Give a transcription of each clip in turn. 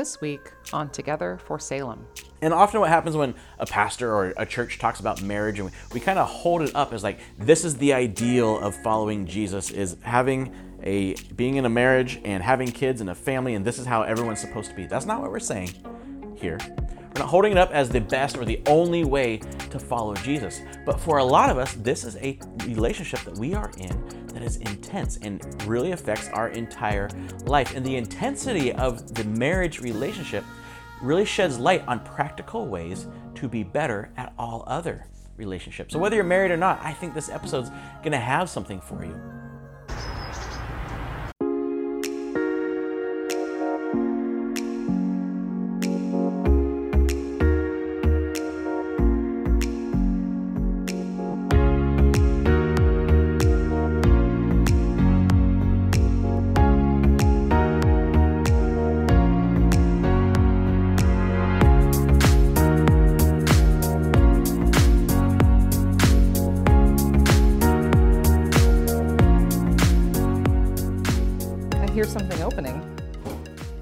This week on Together for Salem. And often, what happens when a pastor or a church talks about marriage, and we, we kind of hold it up as like this is the ideal of following Jesus is having a being in a marriage and having kids and a family, and this is how everyone's supposed to be. That's not what we're saying here. We're not holding it up as the best or the only way to follow Jesus. But for a lot of us, this is a relationship that we are in that is intense and really affects our entire life. And the intensity of the marriage relationship really sheds light on practical ways to be better at all other relationships. So whether you're married or not, I think this episode's to have something for you.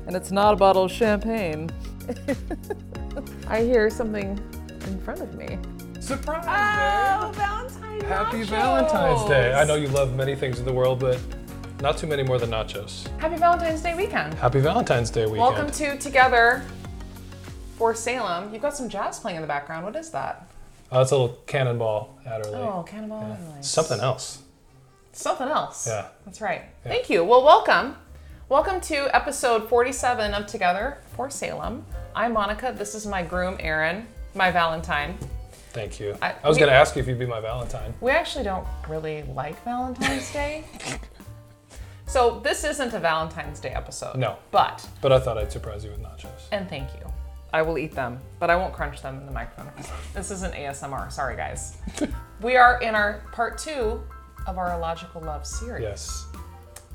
And it's not a bottle of champagne. I hear something in front of me. Surprise Oh, Day! Valentine's Happy Valentine's Day. I know you love many things in the world, but not too many more than nachos. Happy Valentine's Day weekend. Happy Valentine's Day weekend. Welcome to Together for Salem. You've got some jazz playing in the background. What is that? Oh, it's a little cannonball Adderley. Oh, Cannonball Yeah. Adderley. Something else. Something else. Yeah. That's right. Thank you. Well, welcome. Welcome to episode 47 of Together for Salem. I'm Monica. This is my groom, Aaron, my Valentine. Thank you. I- I, was going to ask you if you'd be my Valentine. We actually don't really like Valentine's Day. So, this isn't a Valentine's Day episode. No. But, But I thought I'd surprise you with nachos. and thank you. I will eat them, but I won't crunch them in the microphone. This isn't ASMR. Sorry, guys. we are in our part two of our Illogical Love series. Yes.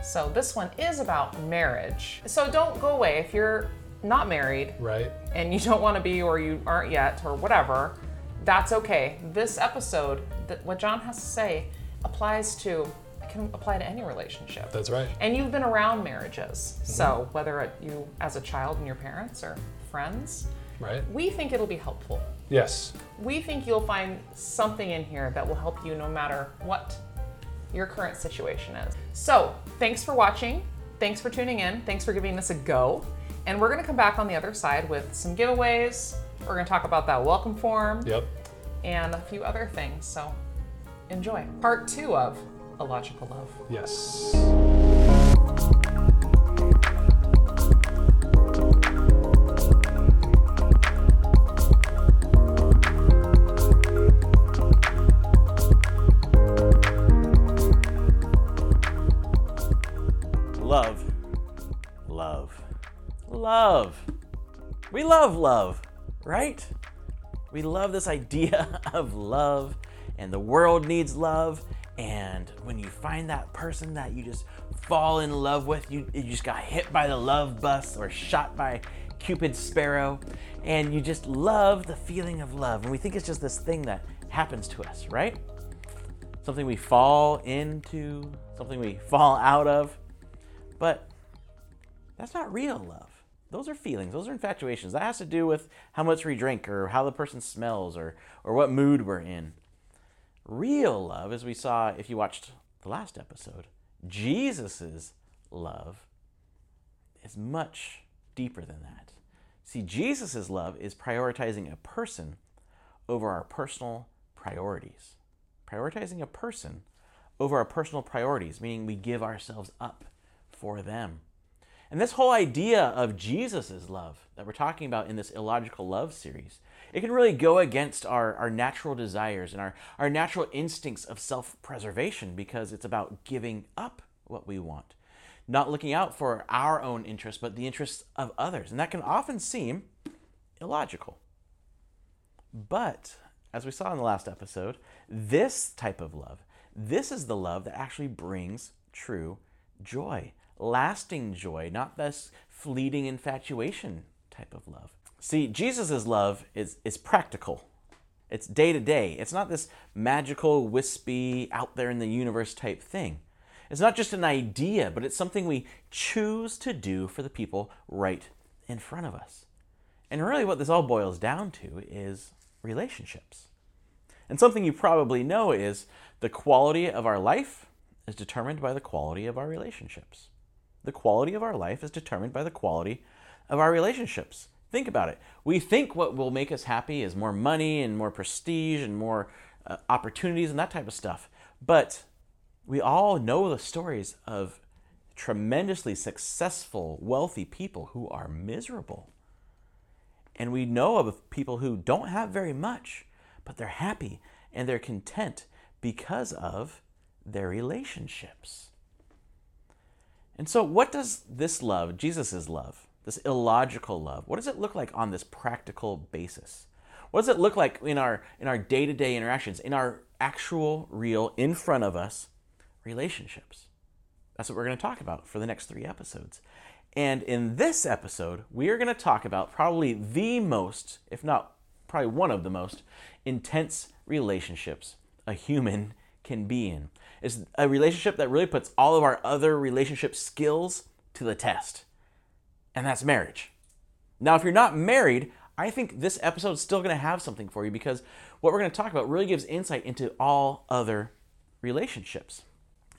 So this one is about marriage. So don't go away if you're not married Right? and you don't want to be or you aren't yet or whatever. That's okay. This episode, that what John has to say, applies to can apply to any relationship. That's right. And you've been around marriages, mm-hmm. so whether it, you as a child and your parents or friends, Right? we think it'll be helpful. Yes. We think you'll find something in here that will help you no matter what your current situation is. So, thanks for watching. Thanks for tuning in. Thanks for giving this a go. And we're going to come back on the other side with some giveaways. We're going to talk about that welcome form Yep. and a few other things. So, enjoy. Part two of Illogical Love. Yes. Love. We love love, right? We love this idea of love, and the world needs love. And when you find that person that you just fall in love with, you, you just got hit by the love bus or shot by Cupid's sparrow, and you just love the feeling of love. And we think it's just this thing that happens to us, right? Something we fall into, something we fall out of. But that's not real love. Those are feelings. Those are infatuations. That has to do with how much we drink or how the person smells or, or what mood we're in. Real love, as we saw if you watched the last episode, Jesus's love is much deeper than that. See, Jesus's love is prioritizing a person over our personal priorities. Prioritizing a person over our personal priorities, meaning we give ourselves up for them. And this whole idea of Jesus' love that we're talking about in this illogical love series, it can really go against our, our natural desires and our, our natural instincts of self preservation because it's about giving up what we want, not looking out for our own interests, but the interests of others. And that can often seem illogical. But as we saw in the last episode, this type of love, this is the love that actually brings true joy, lasting joy, not this fleeting infatuation type of love. See, Jesus' love is, is practical. It's day to day. It's not this magical, wispy, out there in the universe type thing. It's not just an idea, but it's something we choose to do for the people right in front of us. And really, what this all boils down to is relationships. And something you probably know is the quality of our life is determined by the quality of our relationships. The quality of our life is determined by the quality of our relationships. Think about it. We think what will make us happy is more money and more prestige and more uh, opportunities and that type of stuff. But we all know the stories of tremendously successful, wealthy people who are miserable. And we know of people who don't have very much, but they're happy and they're content because of their relationships. And so, what does this love, Jesus' love, this illogical love, what does it look like on this practical basis? What does it look like in our in our day-to-day interactions, in our actual, real, in front of us relationships? That's what we're going to talk about for the next three episodes. And in this episode, we are going to talk about probably the most, if not probably one of the most intense relationships a human can be in. It's a relationship that really puts all of our other relationship skills to the test, and that's marriage. Now, if you're not married, I think this episode is still going to have something for you because what we're going to talk about really gives insight into all other relationships.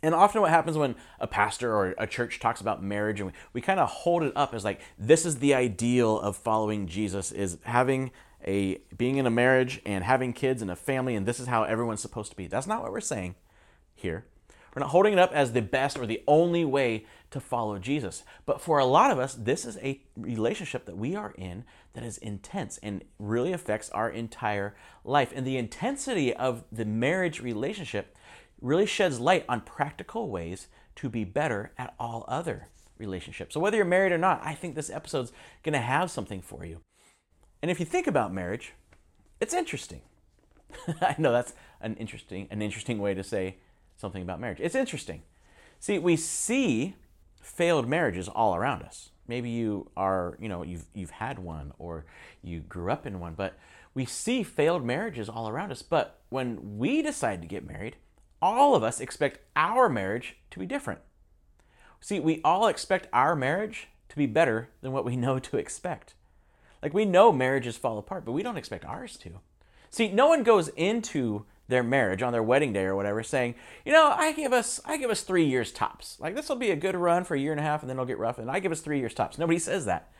And often, what happens when a pastor or a church talks about marriage, and we, we kind of hold it up as like this is the ideal of following Jesus is having a being in a marriage and having kids and a family, and this is how everyone's supposed to be. That's not what we're saying here. We're not holding it up as the best or the only way to follow Jesus. But for a lot of us, this is a relationship that we are in that is intense and really affects our entire life. And the intensity of the marriage relationship really sheds light on practical ways to be better at all other relationships. So, whether you're married or not, I think this episode's going to have something for you. And if you think about marriage, it's interesting. I know that's an interesting an interesting way to say something about marriage. It's interesting. See, we see failed marriages all around us. Maybe you are, you know, you've you've had one or you grew up in one, but we see failed marriages all around us. But when we decide to get married, all of us expect our marriage to be different. See, we all expect our marriage to be better than what we know to expect. Like we know marriages fall apart, but we don't expect ours to. See, no one goes into their marriage on their wedding day or whatever saying, you know, I give us I give us 3 years tops. Like this will be a good run for a year and a half and then it'll get rough and I give us 3 years tops. Nobody says that.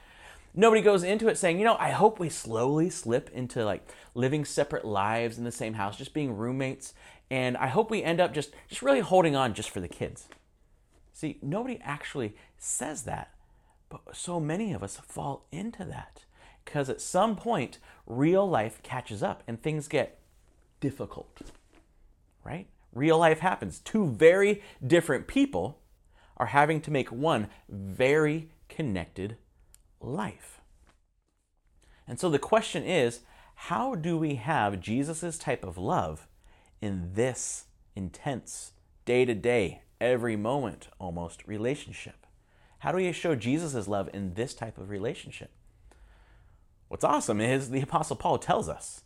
Nobody goes into it saying, you know, I hope we slowly slip into like living separate lives in the same house, just being roommates and I hope we end up just just really holding on just for the kids. See, nobody actually says that, but so many of us fall into that because at some point real life catches up and things get difficult. Right? Real life happens. Two very different people are having to make one very connected life. And so the question is how do we have Jesus' type of love in this intense, day to day, every moment almost relationship? How do we show Jesus' love in this type of relationship? What's awesome is the Apostle Paul tells us.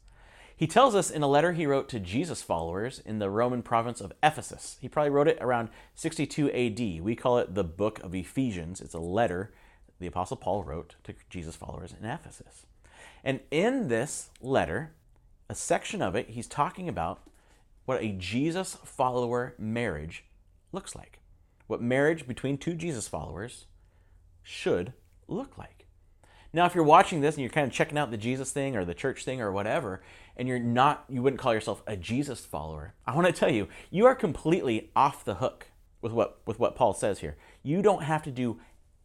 He tells us in a letter he wrote to Jesus followers in the Roman province of Ephesus. He probably wrote it around 62 AD. We call it the book of Ephesians. It's a letter the Apostle Paul wrote to Jesus followers in Ephesus. And in this letter, a section of it, he's talking about what a Jesus follower marriage looks like. What marriage between two Jesus followers should look like. Now, if you're watching this and you're kind of checking out the Jesus thing or the church thing or whatever, and you're not, you wouldn't call yourself a Jesus follower, I want to tell you, you are completely off the hook with what, with what Paul says here. You don't have to do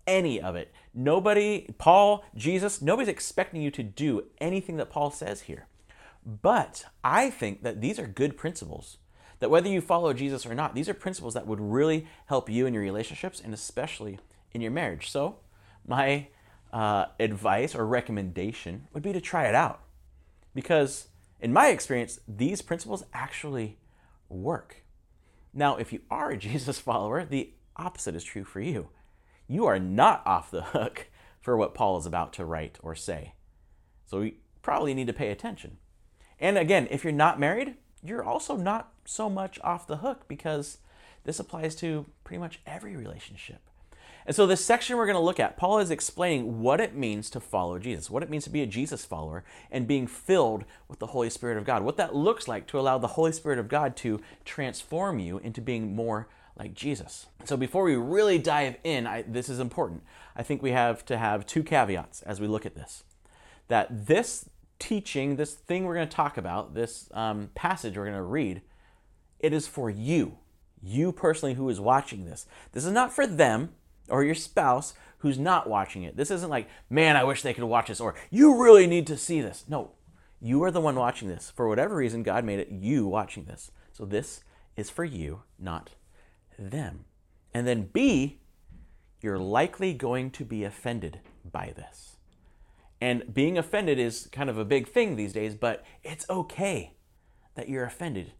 any of it. Nobody, Paul, Jesus, nobody's expecting you to do anything that Paul says here. But I think that these are good principles. That whether you follow Jesus or not, these are principles that would really help you in your relationships and especially in your marriage. So, my uh, advice or recommendation would be to try it out. Because, in my experience, these principles actually work. Now, if you are a Jesus follower, the opposite is true for you. You are not off the hook for what Paul is about to write or say. So, we probably need to pay attention. And again, if you're not married, you're also not so much off the hook because this applies to pretty much every relationship. And so, this section we're going to look at, Paul is explaining what it means to follow Jesus, what it means to be a Jesus follower, and being filled with the Holy Spirit of God, what that looks like to allow the Holy Spirit of God to transform you into being more like Jesus. So, before we really dive in, I, this is important. I think we have to have two caveats as we look at this. That this teaching, this thing we're going to talk about, this um, passage we're going to read, it is for you, you personally who is watching this. This is not for them or your spouse who's not watching it. This isn't like, man, I wish they could watch this, or you really need to see this. No, you are the one watching this. For whatever reason, God made it you watching this. So this is for you, not them. And then B, you're likely going to be offended by this. And being offended is kind of a big thing these days, but it's okay that you're offended.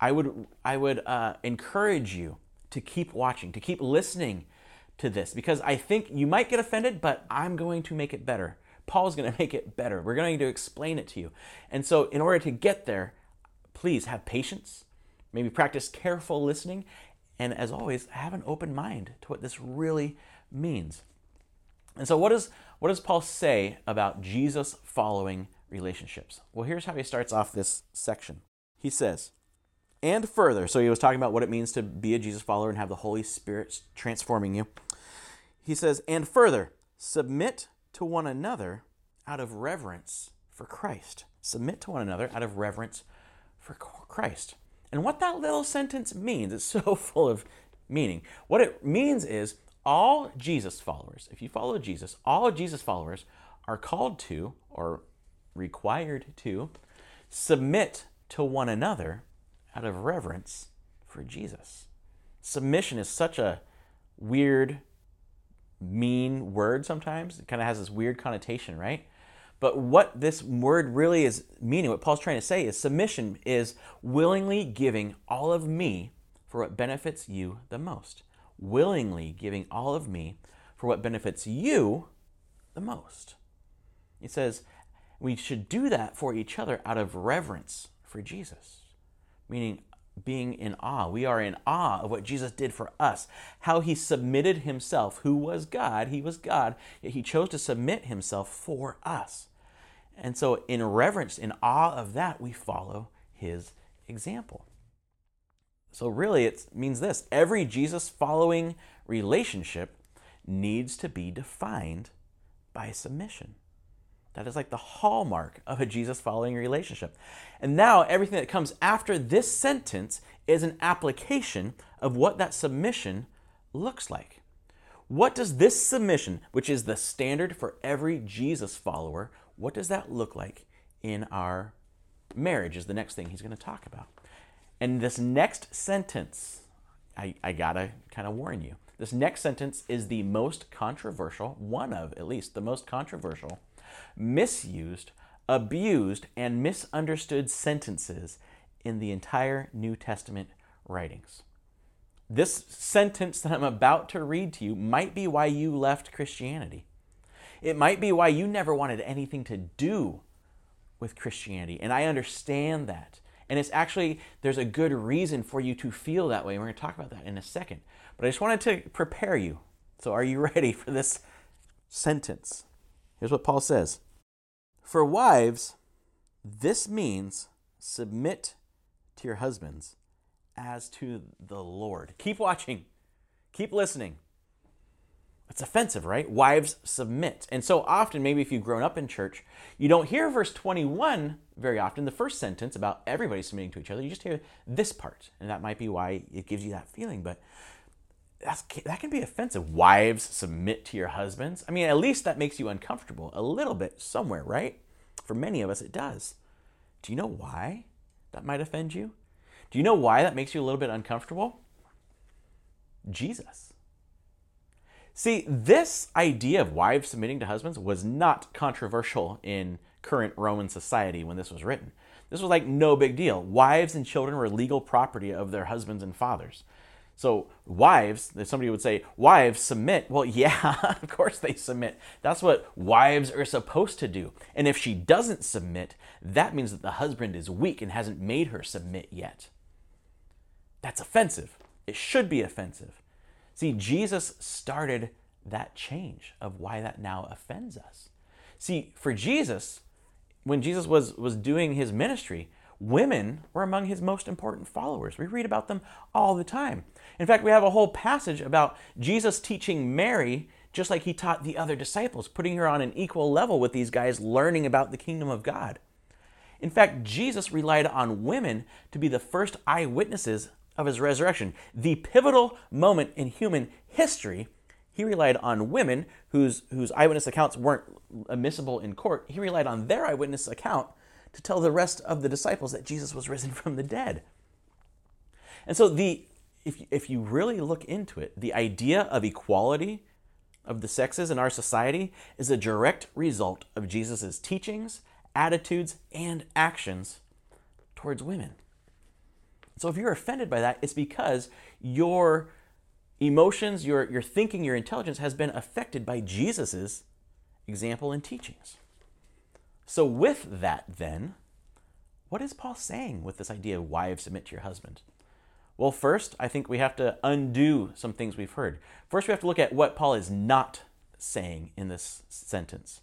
I would, I would uh, encourage you to keep watching, to keep listening to this because I think you might get offended, but I'm going to make it better. Paul's going to make it better. We're going to explain it to you. And so, in order to get there, please have patience, maybe practice careful listening, and as always, have an open mind to what this really means. And so, what, is, what does Paul say about Jesus following relationships? Well, here's how he starts off this section. He says, and further, so he was talking about what it means to be a Jesus follower and have the Holy Spirit transforming you. He says, and further, submit to one another out of reverence for Christ. Submit to one another out of reverence for Christ. And what that little sentence means, it's so full of meaning. What it means is all Jesus followers, if you follow Jesus, all Jesus followers are called to or required to submit to one another out of reverence for Jesus. Submission is such a weird, mean word sometimes. It kind of has this weird connotation, right? But what this word really is meaning, what Paul's trying to say is submission is willingly giving all of me for what benefits you the most. Willingly giving all of me for what benefits you the most. He says we should do that for each other out of reverence for Jesus meaning being in awe. We are in awe of what Jesus did for us, how he submitted himself, who was God, he was God, yet he chose to submit himself for us. And so, in reverence, in awe of that, we follow his example. So, really, it means this every Jesus following relationship needs to be defined by submission. That is like the hallmark of a Jesus following relationship. And now everything that comes after this sentence is an application of what that submission looks like. What does this submission, which is the standard for every Jesus follower, what does that look like in our marriage? Is the next thing he's going to talk about. And this next sentence, I, I gotta kind of warn you. This next sentence is the most controversial, one of at least the most controversial misused, abused, and misunderstood sentences in the entire New Testament writings. This sentence that I'm about to read to you might be why you left Christianity. It might be why you never wanted anything to do with Christianity. And I understand that. And it's actually, there's a good reason for you to feel that way. We're going to talk about that in a second. But I just wanted to prepare you. So, are you ready for this sentence? Here's what Paul says For wives, this means submit to your husbands as to the Lord. Keep watching, keep listening. It's offensive, right? Wives submit. And so often, maybe if you've grown up in church, you don't hear verse 21 very often, the first sentence about everybody submitting to each other. You just hear this part. And that might be why it gives you that feeling. But that's, that can be offensive. Wives, submit to your husbands. I mean, at least that makes you uncomfortable a little bit somewhere, right? For many of us, it does. Do you know why that might offend you? Do you know why that makes you a little bit uncomfortable? Jesus. See, this idea of wives submitting to husbands was not controversial in current Roman society when this was written. This was like no big deal. Wives and children were legal property of their husbands and fathers. So, wives, if somebody would say, wives submit, well, yeah, of course they submit. That's what wives are supposed to do. And if she doesn't submit, that means that the husband is weak and hasn't made her submit yet. That's offensive. It should be offensive. See, Jesus started that change, of why that now offends us. See, for Jesus, when Jesus was, was doing his ministry, women were among his most important followers. We read about them all the time. In fact, we have a whole passage about Jesus teaching Mary just like he taught the other disciples, putting her on an equal level with these guys learning about the kingdom of God. In fact, Jesus relied on women to be the first eyewitnesses of his resurrection. The pivotal moment in human history, he relied on women whose, whose eyewitness accounts weren't admissible in court. He relied on their eyewitness account to tell the rest of the disciples that Jesus was risen from the dead. And so the if, if you really look into it, the idea of equality of the sexes in our society is a direct result of Jesus' teachings, attitudes, and actions towards women. So if you're offended by that, it's because your emotions, your, your thinking, your intelligence has been affected by Jesus' example and teachings. So, with that, then, what is Paul saying with this idea of wives submit to your husband? Well, first, I think we have to undo some things we've heard. First, we have to look at what Paul is not saying in this sentence.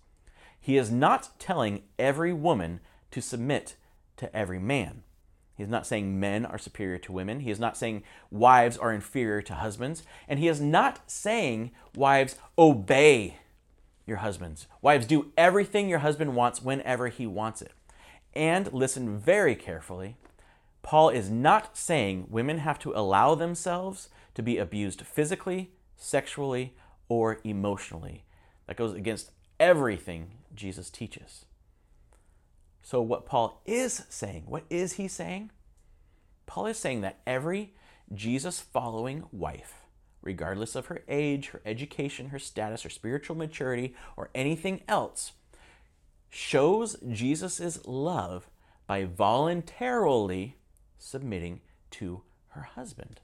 He is not telling every woman to submit to every man. He is not saying men are superior to women. He is not saying wives are inferior to husbands. And he is not saying wives obey your husbands. Wives, do everything your husband wants whenever he wants it. And listen very carefully. Paul is not saying women have to allow themselves to be abused physically, sexually, or emotionally. That goes against everything Jesus teaches. So, what Paul is saying, what is he saying? Paul is saying that every Jesus following wife regardless of her age, her education, her status, her spiritual maturity, or anything else, shows Jesus' love by voluntarily submitting to her husband.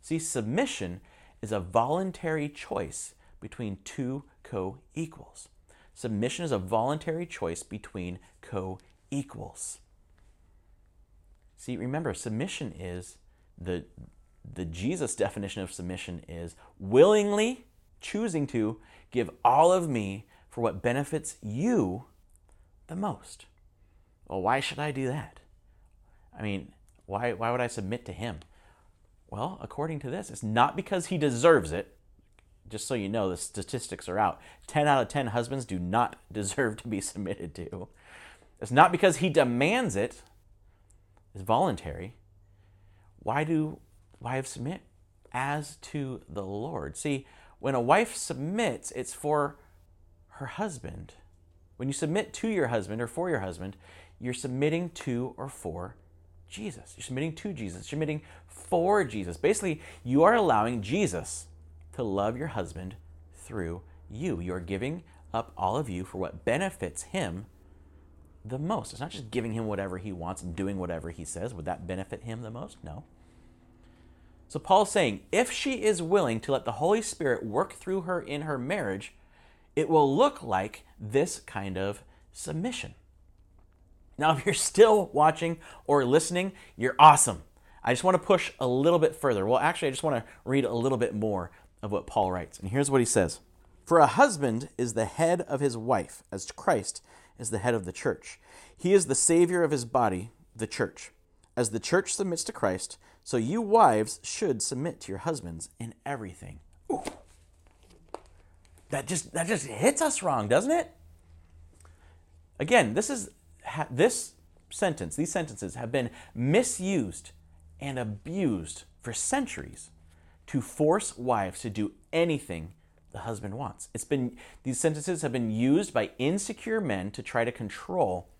See, submission is a voluntary choice between two co equals. Submission is a voluntary choice between co equals. See, remember, submission is the, the Jesus definition of submission is willingly choosing to give all of me for what benefits you the most. Well, why should I do that? I mean, why, why would I submit to him? Well, according to this, it's not because he deserves it. Just so you know, the statistics are out. 10 out of 10 husbands do not deserve to be submitted to. It's not because he demands it, it's voluntary. Why do wives submit as to the Lord. See, when a wife submits, it's for her husband. When you submit to your husband or for your husband, you're submitting to or for Jesus. You're submitting to Jesus. You're submitting for Jesus. Basically, you are allowing Jesus to love your husband through you. You're giving up all of you for what benefits him the most. It's not just giving him whatever he wants and doing whatever he says. Would that benefit him the most? No. So Paul's saying if she is willing to let the Holy Spirit work through her in her marriage, it will look like this kind of submission. Now, if you're still watching or listening, you're awesome. I just want to push a little bit further. Well, actually, I just want to read a little bit more of what Paul writes. And here's what he says For a husband is the head of his wife, as Christ is the head of the church. He is the Savior of his body, the church. As the church submits to Christ, so you wives should submit to your husbands in everything. Ooh. That just that just hits us wrong, doesn't it? Again, this is this sentence, these sentences have been misused and abused for centuries to force wives to do anything the husband wants. It's been these sentences have been used by insecure men to try to control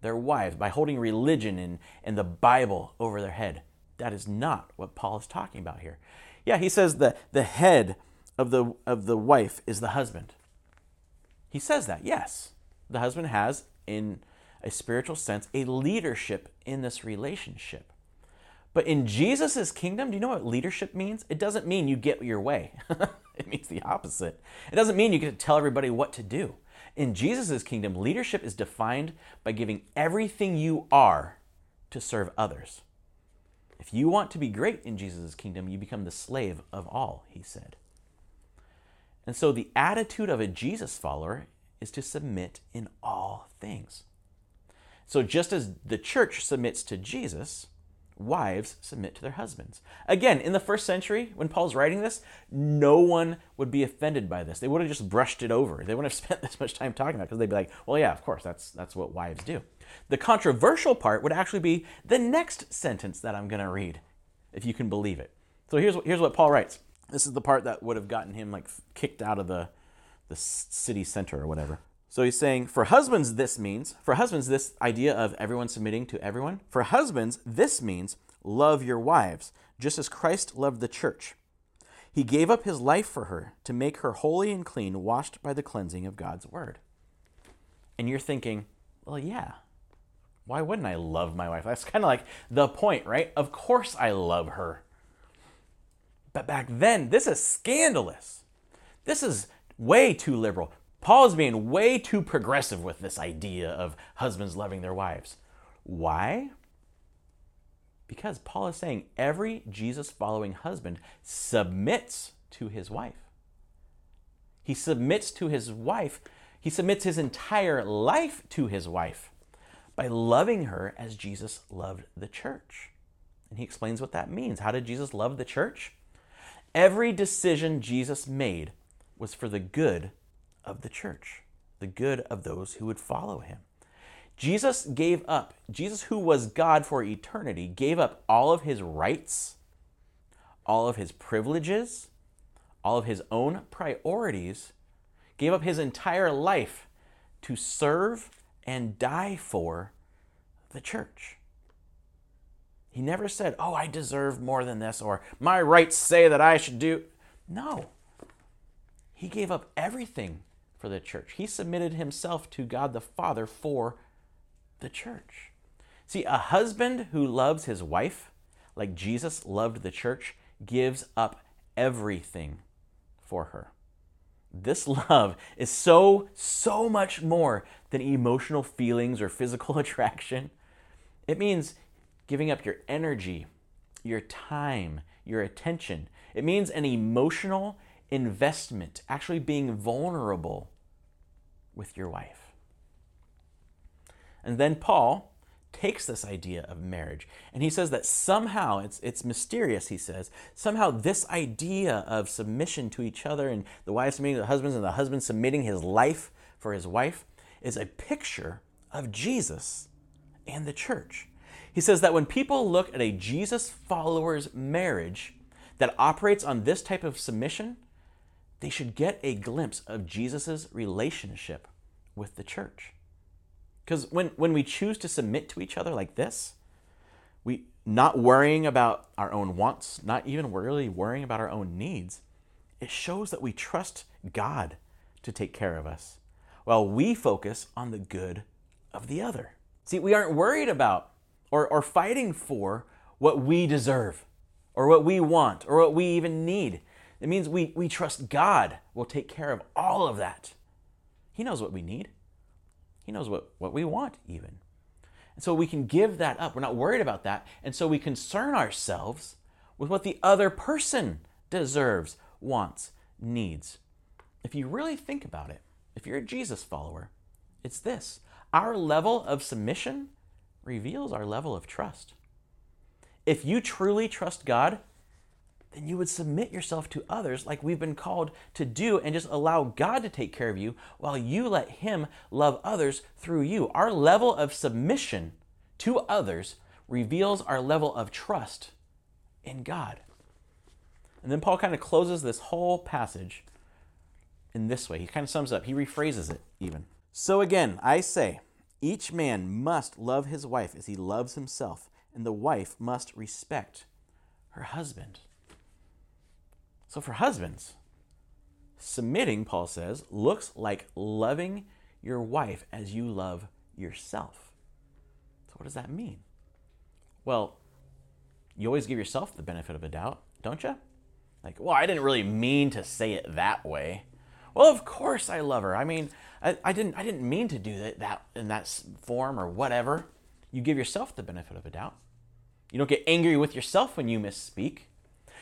their wives by holding religion and, and the Bible over their head. That is not what Paul is talking about here. Yeah, he says that the head of the, of the wife is the husband. He says that, yes. The husband has, in a spiritual sense, a leadership in this relationship. But in Jesus' kingdom, do you know what leadership means? It doesn't mean you get your way. it means the opposite. It doesn't mean you get to tell everybody what to do. In Jesus' kingdom, leadership is defined by giving everything you are to serve others. If you want to be great in Jesus' kingdom, you become the slave of all, he said. And so the attitude of a Jesus follower is to submit in all things. So just as the church submits to Jesus, wives submit to their husbands. Again, in the first century, when Paul's writing this, no one would be offended by this. They would have just brushed it over. They wouldn't have spent this much time talking about it because they'd be like, well, yeah, of course, that's, that's what wives do. The controversial part would actually be the next sentence that I'm going to read, if you can believe it. So here's what, here's what Paul writes. This is the part that would have gotten him like kicked out of the, the city center or whatever. So he's saying, for husbands, this means, for husbands, this idea of everyone submitting to everyone, for husbands, this means love your wives, just as Christ loved the church. He gave up his life for her to make her holy and clean, washed by the cleansing of God's word. And you're thinking, well, yeah, why wouldn't I love my wife? That's kind of like the point, right? Of course I love her. But back then, this is scandalous. This is way too liberal. Paul is being way too progressive with this idea of husbands loving their wives. Why? Because Paul is saying every Jesus following husband submits to his wife. He submits to his wife. He submits his entire life to his wife by loving her as Jesus loved the church. And he explains what that means. How did Jesus love the church? Every decision Jesus made was for the good of the church, the good of those who would follow him. Jesus gave up, Jesus, who was God for eternity, gave up all of his rights, all of his privileges, all of his own priorities, gave up his entire life to serve and die for the church. He never said, Oh, I deserve more than this, or my rights say that I should do. No. He gave up everything for the church. He submitted himself to God the Father for the church. See, a husband who loves his wife, like Jesus loved the church, gives up everything for her. This love is so, so much more than emotional feelings or physical attraction. It means giving up your energy, your time, your attention. It means an emotional investment, actually being vulnerable with your wife. And then Paul takes this idea of marriage and he says that somehow it's it's mysterious he says somehow this idea of submission to each other and the wife submitting to the husbands and the husband submitting his life for his wife is a picture of Jesus and the church. He says that when people look at a Jesus follower's marriage that operates on this type of submission, they should get a glimpse of Jesus' relationship with the church. Because when, when we choose to submit to each other like this, we not worrying about our own wants, not even really worrying about our own needs, it shows that we trust God to take care of us while we focus on the good of the other. See, we aren't worried about or, or fighting for what we deserve or what we want or what we even need. It means we, we trust God will take care of all of that. He knows what we need. He knows what, what we want, even. And so we can give that up. We're not worried about that. And so we concern ourselves with what the other person deserves, wants, needs. If you really think about it, if you're a Jesus follower, it's this our level of submission reveals our level of trust. If you truly trust God, then you would submit yourself to others like we've been called to do and just allow God to take care of you while you let Him love others through you. Our level of submission to others reveals our level of trust in God. And then Paul kind of closes this whole passage in this way. He kind of sums up, he rephrases it even. So again, I say, each man must love his wife as he loves himself, and the wife must respect her husband. So for husbands, submitting, Paul says, looks like loving your wife as you love yourself. So what does that mean? Well, you always give yourself the benefit of a doubt, don't you? Like, well, I didn't really mean to say it that way. Well, of course I love her. I mean, I, I didn't I didn't mean to do that, that in that form or whatever. You give yourself the benefit of a doubt. You don't get angry with yourself when you misspeak.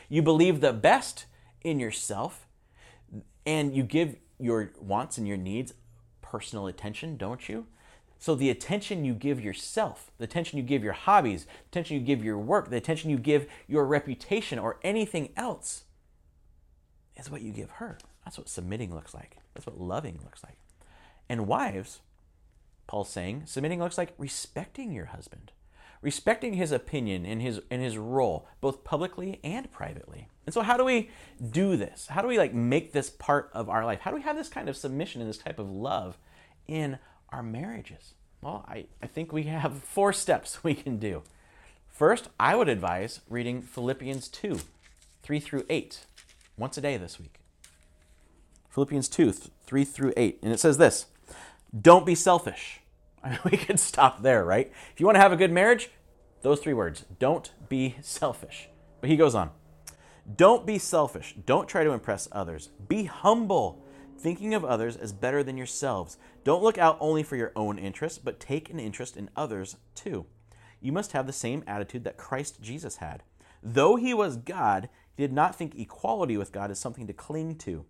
You believe the best in yourself. And you give your wants and your needs personal attention, don't you? So the attention you give yourself, the attention you give your hobbies, the attention you give your work, the attention you give your reputation or anything else is what you give her. That's what submitting looks like. That's what loving looks like. And wives, Paul's saying, submitting looks like respecting your husband, respecting his opinion and his and his role, both publicly and privately. And so how do we do this? How do we like make this part of our life? How do we have this kind of submission and this type of love in our marriages? Well, I, I think we have four steps we can do. First, I would advise reading Philippians 2, 3 through 8, once a day this week. Philippians 2, 3 through 8. And it says this Don't be selfish. I mean, we could stop there, right? If you want to have a good marriage, those three words don't be selfish. But he goes on Don't be selfish. Don't try to impress others. Be humble thinking of others as better than yourselves. Don't look out only for your own interests, but take an interest in others too. You must have the same attitude that Christ Jesus had. Though he was God, he did not think equality with God as something to cling to.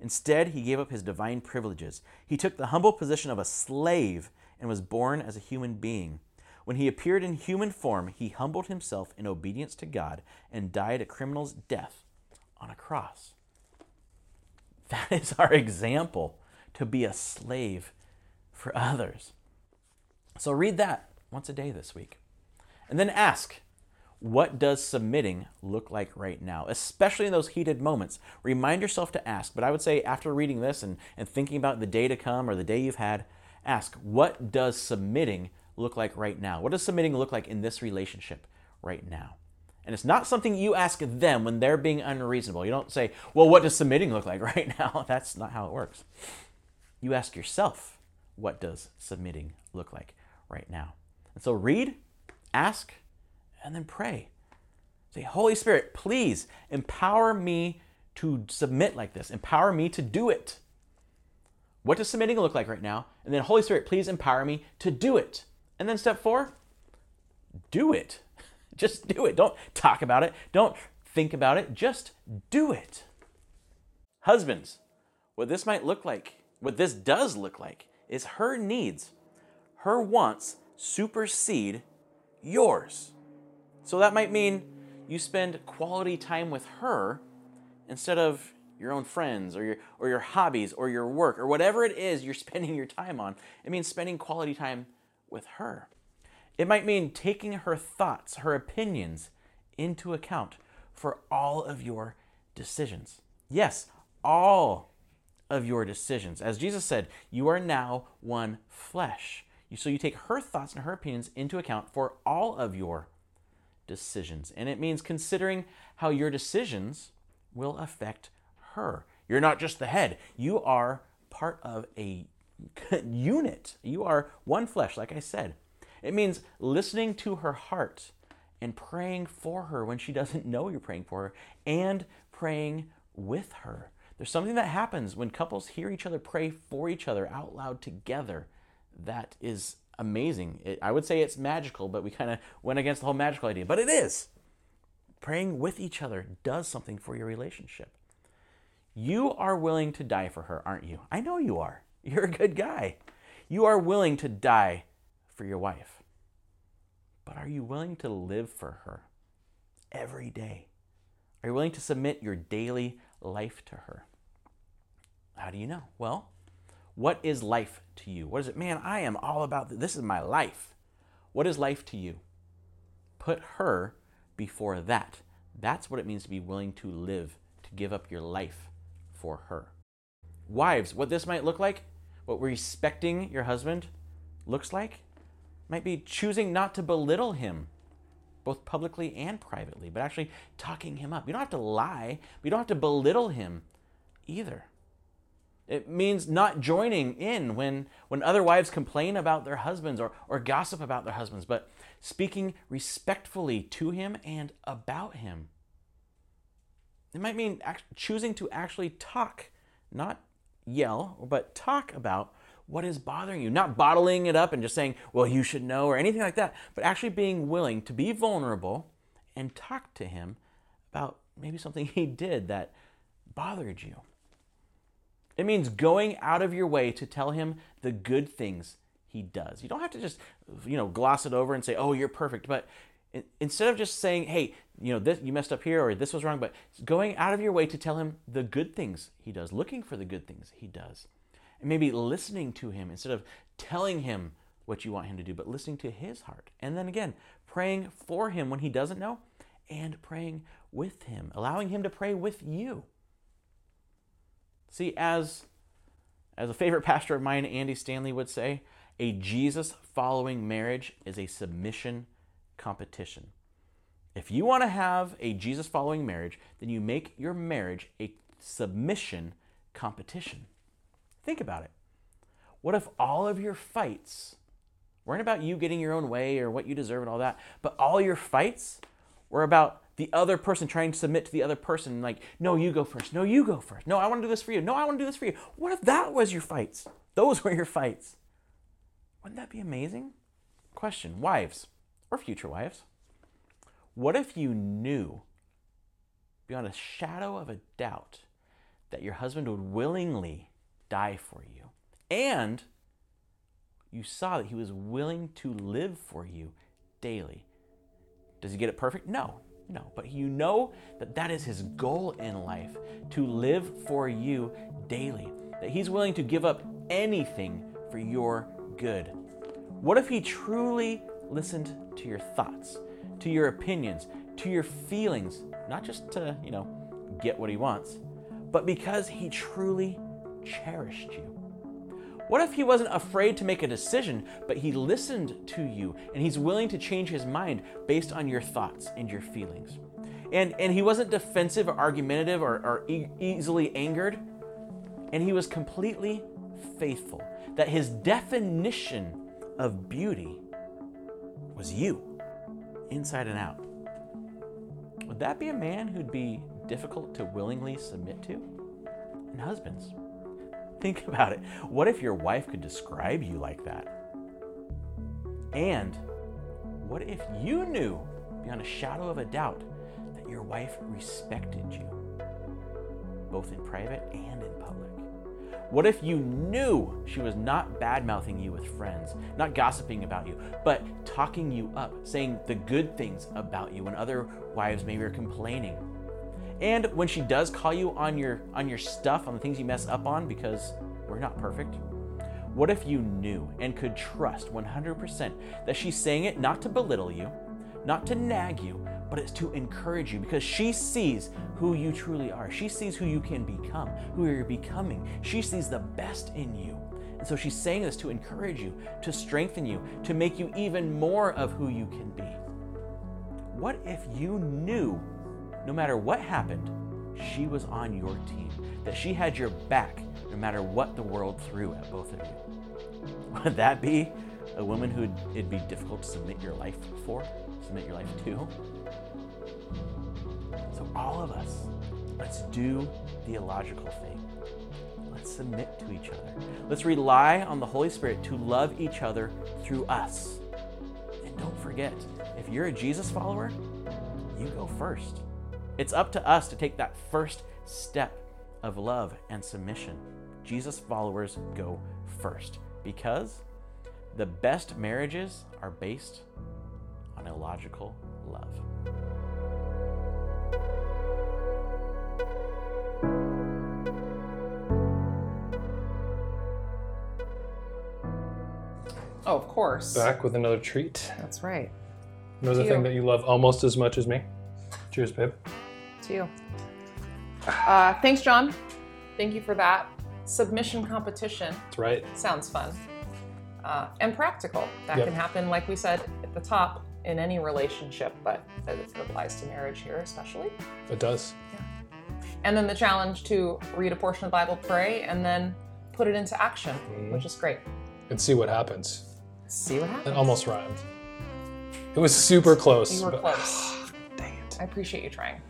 Instead, he gave up his divine privileges. He took the humble position of a slave and was born as a human being. When he appeared in human form, he humbled himself in obedience to God and died a criminal's death on a cross. That is our example to be a slave for others. So read that once a day this week. And then ask, what does submitting look like right now? Especially in those heated moments. Remind yourself to ask. But I would say after reading this and, and thinking about the day to come or the day you've had, ask, what does submitting look like right now? What does submitting look like in this relationship right now? And it's not something you ask them when they're being unreasonable. You don't say, well, what does submitting look like right now? That's not how it works. You ask yourself, what does submitting look like right now? And so read, ask, and then pray. Say, Holy Spirit, please empower me to submit like this. Empower me to do it. What does submitting look like right now? And then, Holy Spirit, please empower me to do it. And then, step four, do it. Just do it. Don't talk about it. Don't think about it. Just do it. Husbands, what this might look like, what this does look like, is her needs, her wants supersede yours. So that might mean you spend quality time with her instead of your own friends or your or your hobbies or your work or whatever it is you're spending your time on. It means spending quality time with her. It might mean taking her thoughts, her opinions into account for all of your decisions. Yes, all of your decisions. As Jesus said, you are now one flesh. So you take her thoughts and her opinions into account for all of your decisions. And it means considering how your decisions will affect her. You're not just the head, you are part of a unit. You are one flesh, like I said. It means listening to her heart and praying for her when she doesn't know you're praying for her and praying with her. There's something that happens when couples hear each other pray for each other out loud together that is amazing. It, I would say it's magical, but we kind of went against the whole magical idea. But it is. Praying with each other does something for your relationship. You are willing to die for her, aren't you? I know you are. You're a good guy. You are willing to die for your wife. But are you willing to live for her every day? Are you willing to submit your daily life to her? How do you know? Well, what is life to you? What is it? Man, I am all about this. This is my life. What is life to you? Put her before that. That's what it means to be willing to live, to give up your life for her. Wives, what this might look like, what respecting your husband looks like, might be choosing not to belittle him, both publicly and privately, but actually talking him up. You don't have to lie, but you don't have to belittle him either. It means not joining in when, when other wives complain about their husbands or, or gossip about their husbands, but speaking respectfully to him and about him. It might mean act- choosing to actually talk, not yell, but talk about what is bothering you, not bottling it up and just saying, well, you should know, or anything like that, but actually being willing to be vulnerable and talk to him about maybe something he did that bothered you. It means going out of your way to tell him the good things he does. You don't have to just, you know, gloss it over and say, "Oh, you're perfect." But instead of just saying, "Hey, you know, this you messed up here or this was wrong," but going out of your way to tell him the good things he does, looking for the good things he does. And maybe listening to him instead of telling him what you want him to do, but listening to his heart. And then again, praying for him when he doesn't know and praying with him, allowing him to pray with you. See, as as a favorite pastor of mine, Andy Stanley would say, a Jesus following marriage is a submission competition. If you want to have a Jesus following marriage, then you make your marriage a submission competition. Think about it. What if all of your fights weren't about you getting your own way or what you deserve and all that, but all your fights were about the other person trying to submit to the other person, like, no, you go first. No, you go first. No, I want to do this for you. No, I want to do this for you. What if that was your fights? Those were your fights. Wouldn't that be amazing? Question Wives or future wives, what if you knew beyond a shadow of a doubt that your husband would willingly die for you and you saw that he was willing to live for you daily? Does he get it perfect? No, no. But you know that that is his goal in life to live for you daily, that he's willing to give up anything for your good. What if he truly listened to your thoughts, to your opinions, to your feelings, not just to, you know, get what he wants, but because he truly cherished you? What if he wasn't afraid to make a decision, but he listened to you and he's willing to change his mind based on your thoughts and your feelings? And, and he wasn't defensive or argumentative or, or e- easily angered, and he was completely faithful. That his definition of beauty was you, inside and out. Would that be a man who'd be difficult to willingly submit to? And husbands, think about it. What if your wife could describe you like that? And what if you knew beyond a shadow of a doubt that your wife respected you, both in private and in public? What if you knew she was not bad mouthing you with friends, not gossiping about you, but talking you up, saying the good things about you when other wives maybe are complaining? And when she does call you on your on your stuff, on the things you mess up on because we're not perfect, what if you knew and could trust 100% that she's saying it not to belittle you, not to nag you, but it's to encourage you because she sees who you truly are. She sees who you can become, who you're becoming. She sees the best in you. And so she's saying this to encourage you, to strengthen you, to make you even more of who you can be. What if you knew, no matter what happened, she was on your team, that she had your back no matter what the world threw at both of you? Would that be a woman who it'd be difficult to submit your life for, submit your life to? So, all of us, let's do the illogical thing. Let's submit to each other. Let's rely on the Holy Spirit to love each other through us. And don't forget, if you're a Jesus follower, you go first. It's up to us to take that first step of love and submission. Jesus followers go first because the best marriages are based on illogical love. Oh, of course. Back with another treat. That's right. Another To thing you. that you love almost as much as me. Cheers, babe. To you. Uh, thanks, John. Thank you for that. Submission competition That's right. sounds fun uh, and practical. That Yep. can happen, like we said at the top, in any relationship, but it applies to marriage here especially. It does. Yeah. And then the challenge to read a portion of the Bible, pray, and then put it into action, Mhm. which is great. And see what happens. See what happens. It almost rhymed. It was super close. You were but- close. Dang it. I appreciate you trying.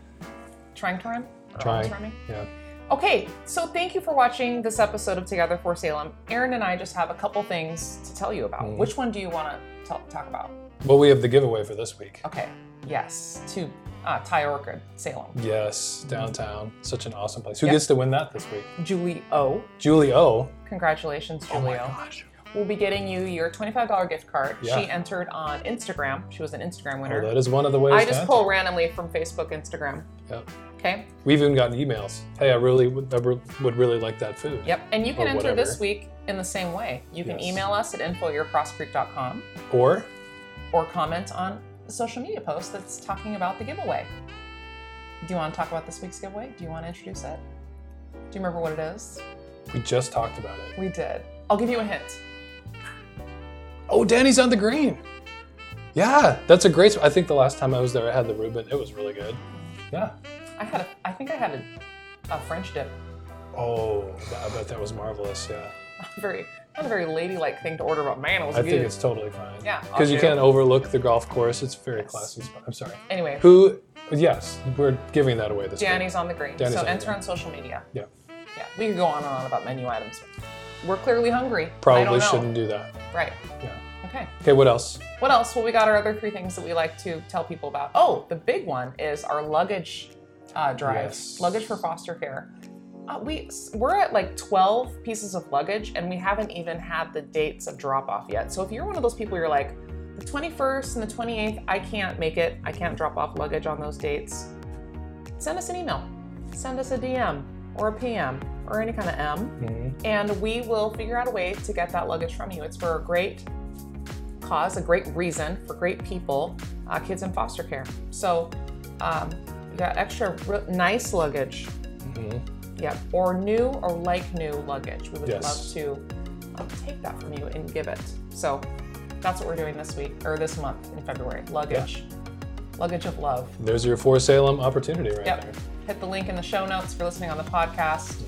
Trying to rhyme? Or Trying. almost rhyming? Yeah. Okay, so thank you for watching this episode of Together for Salem. Aaron and I just have a couple things to tell you about. Mhm. Which one do you want to talk about? Well, we have the giveaway for this week. Okay, yes, two uh, Thai Orchid, Salem. Yes, downtown. Such an awesome place. Who gets to win that this week? Julie O. Julie O. Congratulations, Oh Julie O. gosh. We'll be getting you your $25 gift card. Yeah. She entered on Instagram. She was an Instagram Oh, winner. that is one of the ways. I just pull randomly from Facebook, Instagram. Yep. Okay. We've even gotten emails. Hey, I really would, I would really like that food. Yep. And you can enter whatever. this week in the same way. You can Yes. email us at info at yourcrosscreek.com Or or comment on a social media post that's talking about the giveaway. Do you want to talk about this week's giveaway? Do you want to introduce it? Do you remember what it is? we just talked about it. We did. I'll give you a hint. Oh, Danny's on the green. Yeah, that's a great. sp- I think the last time I was there, I had the Reuben. It was really good. Yeah. I had a, I think I had a, a French dip. Oh, I bet that was marvelous. Yeah. Very, not a very ladylike thing to order, but man, it was I good. think it's totally fine. Yeah, Because you do. can't overlook the golf course. It's a very classy spot. I'm sorry. Anyway, Who? Yes, we're giving that away this week. Danny's on the green. Danny's so on the enter green. on social media. Yeah. Yeah, we could go on and on about menu items. We're clearly hungry. Probably shouldn't do that. Right. Yeah. Okay. Okay, what else? What else? Well, we got our other three things that we like to tell people about. Oh, the big one is our luggage uh, drive. Yes. Luggage for foster care. Uh, we we're at like 12 pieces of luggage, and we haven't even had the dates of drop off yet. So if you're one of those people, you're like, the 21st and the 28th, I can't make it. I can't drop off luggage on those dates. Send us an email. Send us a DM or a PM or any kind of M Mhm. and we will figure out a way to get that luggage from you. It's for a great cause, a great reason for great people, uh, kids in foster care. So, um, you got extra r- nice luggage, Mhm. yeah, or new or like new luggage. We would Yes. love to um, take that from you and give it. So, that's what we're doing this week or this month in February. Luggage, luggage of love. There's your for Salem opportunity right Yep. there. Hit the link in the show notes for listening on the podcast.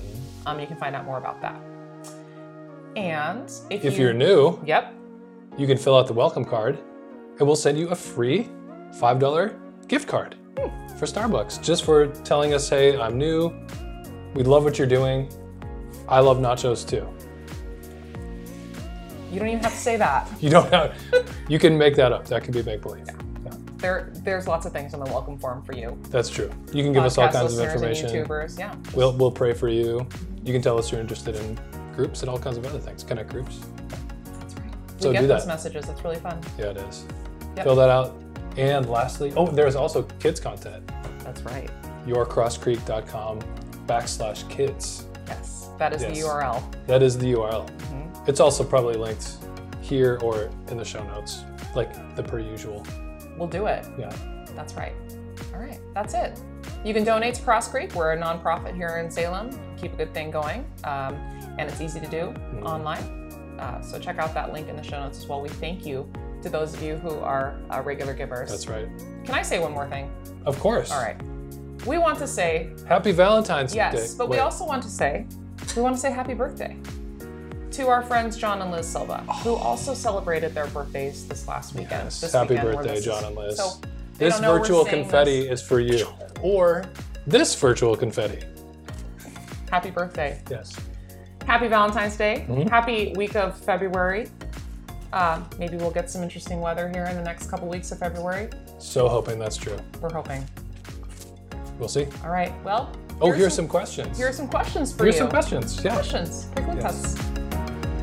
Um, you can find out more about that. And if, If you, you're new, yep, you can fill out the welcome card, and we'll send you a free five dollar gift card for Starbucks just for telling us, "Hey, I'm new. We love what you're doing. I love nachos too." you don't even have to say that. You don't have. you can make that up. That could be make believe. Yeah, There, there's lots of things in the welcome form for you. that's true. You can give us all Podcast kinds of listeners and information. YouTubers, yeah. We'll we'll pray for you. You can tell us you're interested in groups and all kinds of other things. Connect groups. That's right. So we get do those that. messages. That's really fun. Yeah, it is. Yep. Fill that out. And lastly, oh, there's also kids content. That's right. yourcrosscreek.com backslash kids. Yes, that is Yes. the URL. That is the URL. Mm-hmm. It's also probably linked here or in the show notes, like the per usual. We'll do it. Yeah. That's right. All right, that's it. You can donate to Cross Creek. We're a nonprofit here in Salem. Keep a good thing going, um, and it's easy to do Mm-hmm. online. Uh, so check out that link in the show notes as well. We thank you to those of you who are uh, regular givers. That's right. Can I say one more thing? Of course. All right. We want to say Happy Valentine's Day. yes, but we also want to say we want to say happy birthday to our friends John and Liz Silva, who also celebrated their birthdays this last weekend. Yes. This Happy weekend birthday, this John and Liz. So This don't know we're virtual confetti this. is for you. Or this virtual confetti. Happy birthday. Yes. Happy Valentine's Day. Mm-hmm. Happy week of February. Uh, maybe we'll get some interesting weather here in the next couple weeks of February. So hoping that's true. We're hoping. We'll see. All right. Well. Oh, here's some questions. Here are some questions for you. Here's you. some questions. Yeah. Questions. Pick with Yes. us.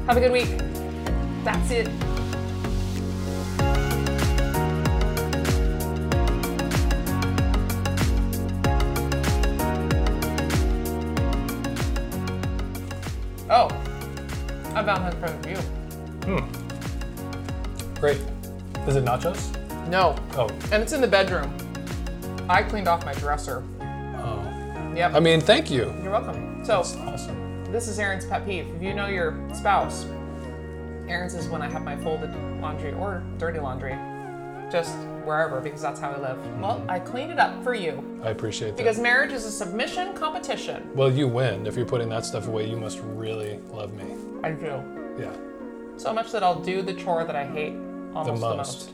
Have a good week. That's it. Nachos? No, Oh. and it's in the bedroom. I cleaned off my dresser. Oh. Yep. I mean, thank you. You're welcome. So, That's awesome. this is Aaron's pet peeve. If you know your spouse, Aaron's is when I have my folded laundry or dirty laundry, just wherever, because that's how I live. Mm-hmm. Well, I cleaned it up for you I appreciate that. because marriage is a submission competition. well, you win. If you're putting that stuff away, you must really love me. I do. Yeah. So much that I'll do the chore that I hate almost the most. most.